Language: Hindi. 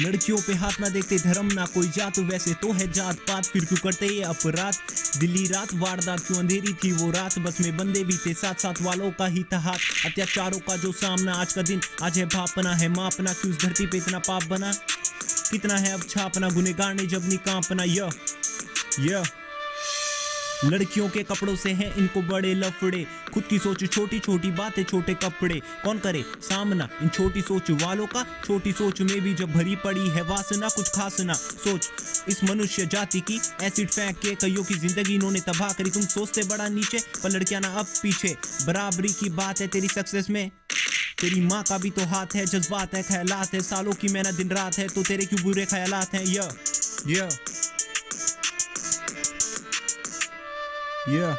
लड़कियों पे हाथ ना देखते धर्म ना कोई जात। वैसे तो है जात पात, फिर क्यों करते ये अपराध? दिल्ली रात, वारदात क्यों अंधेरी थी वो रात? बस में बंदे भी थे साथ साथ वालों का ही था हाथ अत्याचारों का जो सामना आज का दिन, आज है भापना है मापना क्यों उस धरती पे इतना पाप बना? कितना है अब छापना गुनेगार ने जब नहीं कांपना यह य लड़कियों के कपड़ों से हैं इनको बड़े लफड़े। खुद की सोच छोटी छोटी बातें, छोटे कपड़े। कौन करे सामना इन छोटी सोच वालों का? छोटी सोच में भी जब भरी पड़ी है वासना, कुछ खास ना। सोच इस मनुष्य जाति की एसिड फेंक के कईयों की ज़िंदगी इन्होंने तबाह करी। तुम सोचते बड़ा नीचे, पर लड़कियाँ ना अब पीछे। बराबरी की बात है तेरी सक्सेस में। तेरी माँ का भी तो हाथ है, जज्बात है, ख्यालात है। सालों की मेहनत दिन रात है तो तेरे क्यों बुरे ख्यालात हैं? य य Yeah.